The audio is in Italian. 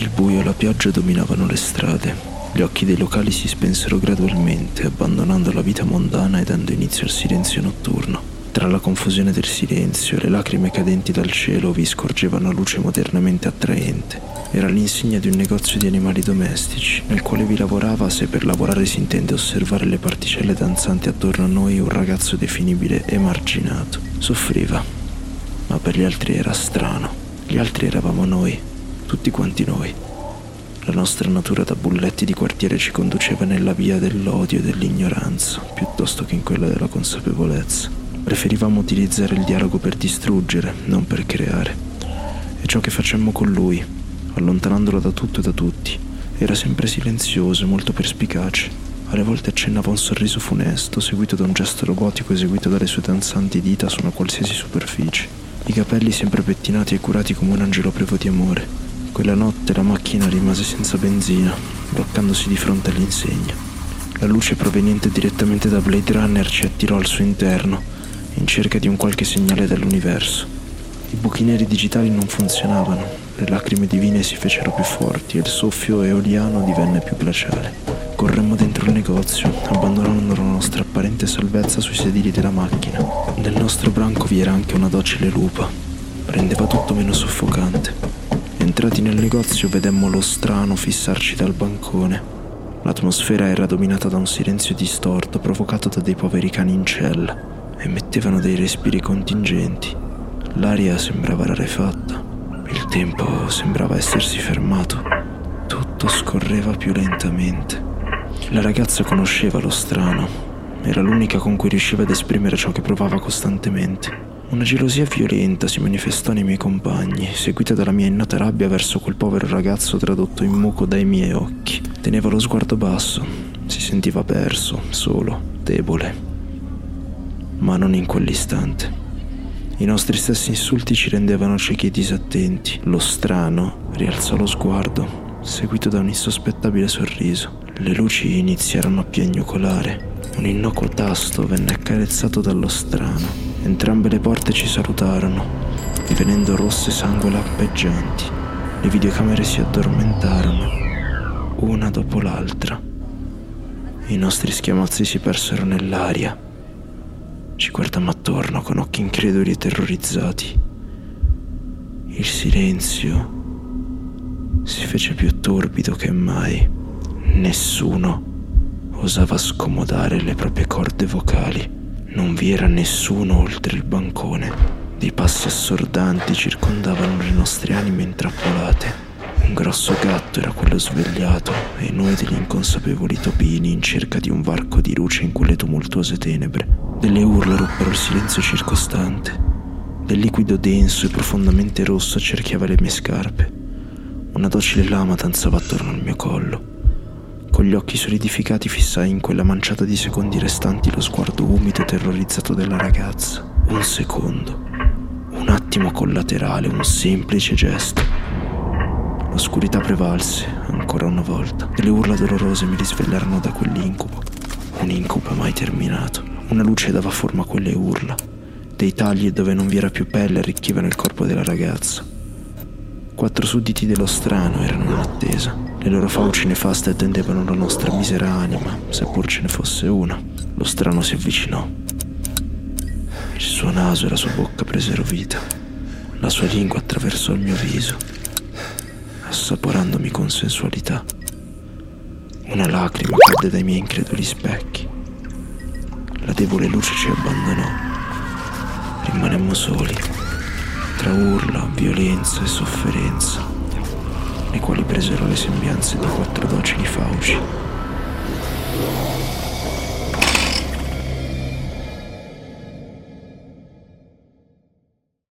Il buio e la pioggia dominavano le strade. Gli occhi dei locali si spensero gradualmente, abbandonando la vita mondana e dando inizio al silenzio notturno. Tra la confusione del silenzio e le lacrime cadenti dal cielo vi scorgeva una luce modernamente attraente. Era l'insegna di un negozio di animali domestici, nel quale vi lavorava, se per lavorare si intende osservare le particelle danzanti attorno a noi, un ragazzo definibile emarginato. Soffriva, ma per gli altri era strano. Gli altri eravamo noi, tutti quanti noi. La nostra natura da bulletti di quartiere ci conduceva nella via dell'odio e dell'ignoranza, piuttosto che in quella della consapevolezza. Preferivamo utilizzare il dialogo per distruggere, non per creare. E ciò che facemmo con lui, allontanandolo da tutto e da tutti, era sempre silenzioso e molto perspicace. Alle volte accennava un sorriso funesto, seguito da un gesto robotico eseguito dalle sue danzanti dita su una qualsiasi superficie. I capelli sempre pettinati e curati come un angelo privo di amore. Quella notte la macchina rimase senza benzina, bloccandosi di fronte all'insegna. La luce proveniente direttamente da Blade Runner ci attirò al suo interno in cerca di un qualche segnale dall'universo. I buchi neri digitali non funzionavano, le lacrime divine si fecero più forti e il soffio eoliano divenne più glaciale. Corremmo dentro il negozio, abbandonando la nostra apparente salvezza sui sedili della macchina. Nel nostro branco vi era anche una docile lupa. Rendeva tutto meno soffocante. Entrati nel negozio vedemmo lo strano fissarci dal bancone. L'atmosfera era dominata da un silenzio distorto provocato da dei poveri cani in cella emettevano dei respiri contingenti. L'aria sembrava rarefatta. Il tempo sembrava essersi fermato. Tutto scorreva più lentamente. La ragazza conosceva lo strano. Era l'unica con cui riusciva ad esprimere ciò che provava costantemente. Una gelosia violenta si manifestò nei miei compagni, seguita dalla mia innata rabbia verso quel povero ragazzo tradotto in muco dai miei occhi. Teneva lo sguardo basso, si sentiva perso, solo, debole ma non in quell'istante. I nostri stessi insulti ci rendevano ciechi e disattenti. Lo strano rialzò lo sguardo, seguito da un insospettabile sorriso. Le luci iniziarono a piagnucolare. Un innocuo tasto venne accarezzato dallo strano. Entrambe le porte ci salutarono, divenendo rosse sangue lampeggianti. Le videocamere si addormentarono, una dopo l'altra. I nostri schiamazzi si persero nell'aria ci guardammo attorno con occhi increduli e terrorizzati. Il silenzio si fece più torbido che mai. Nessuno osava scomodare le proprie corde vocali. Non vi era nessuno oltre il bancone. Dei passi assordanti circondavano le nostre anime intrappolate. Un grosso gatto era quello svegliato e noi degli inconsapevoli topini in cerca di un varco di luce in quelle tumultuose tenebre. Delle urla ruppero il silenzio circostante. Del liquido denso e profondamente rosso cerchiava le mie scarpe. Una docile lama danzava attorno al mio collo. Con gli occhi solidificati fissai in quella manciata di secondi restanti lo sguardo umido e terrorizzato della ragazza. Un secondo. Un attimo collaterale, un semplice gesto. L'oscurità prevalse ancora una volta e le urla dolorose mi risvegliarono da quell'incubo. Un incubo mai terminato. Una luce dava forma a quelle urla. Dei tagli dove non vi era più pelle arricchivano il corpo della ragazza. Quattro sudditi dello strano erano in attesa. Le loro fauci nefaste attendevano la nostra misera anima, seppur ce ne fosse una. Lo strano si avvicinò. Il suo naso e la sua bocca presero vita. La sua lingua attraversò il mio viso, assaporandomi con sensualità. Una lacrima cadde dai miei increduli specchi la debole luce ci abbandonò. Rimanemmo soli, tra urla, violenza e sofferenza, le quali presero le sembianze di quattro docili fauci.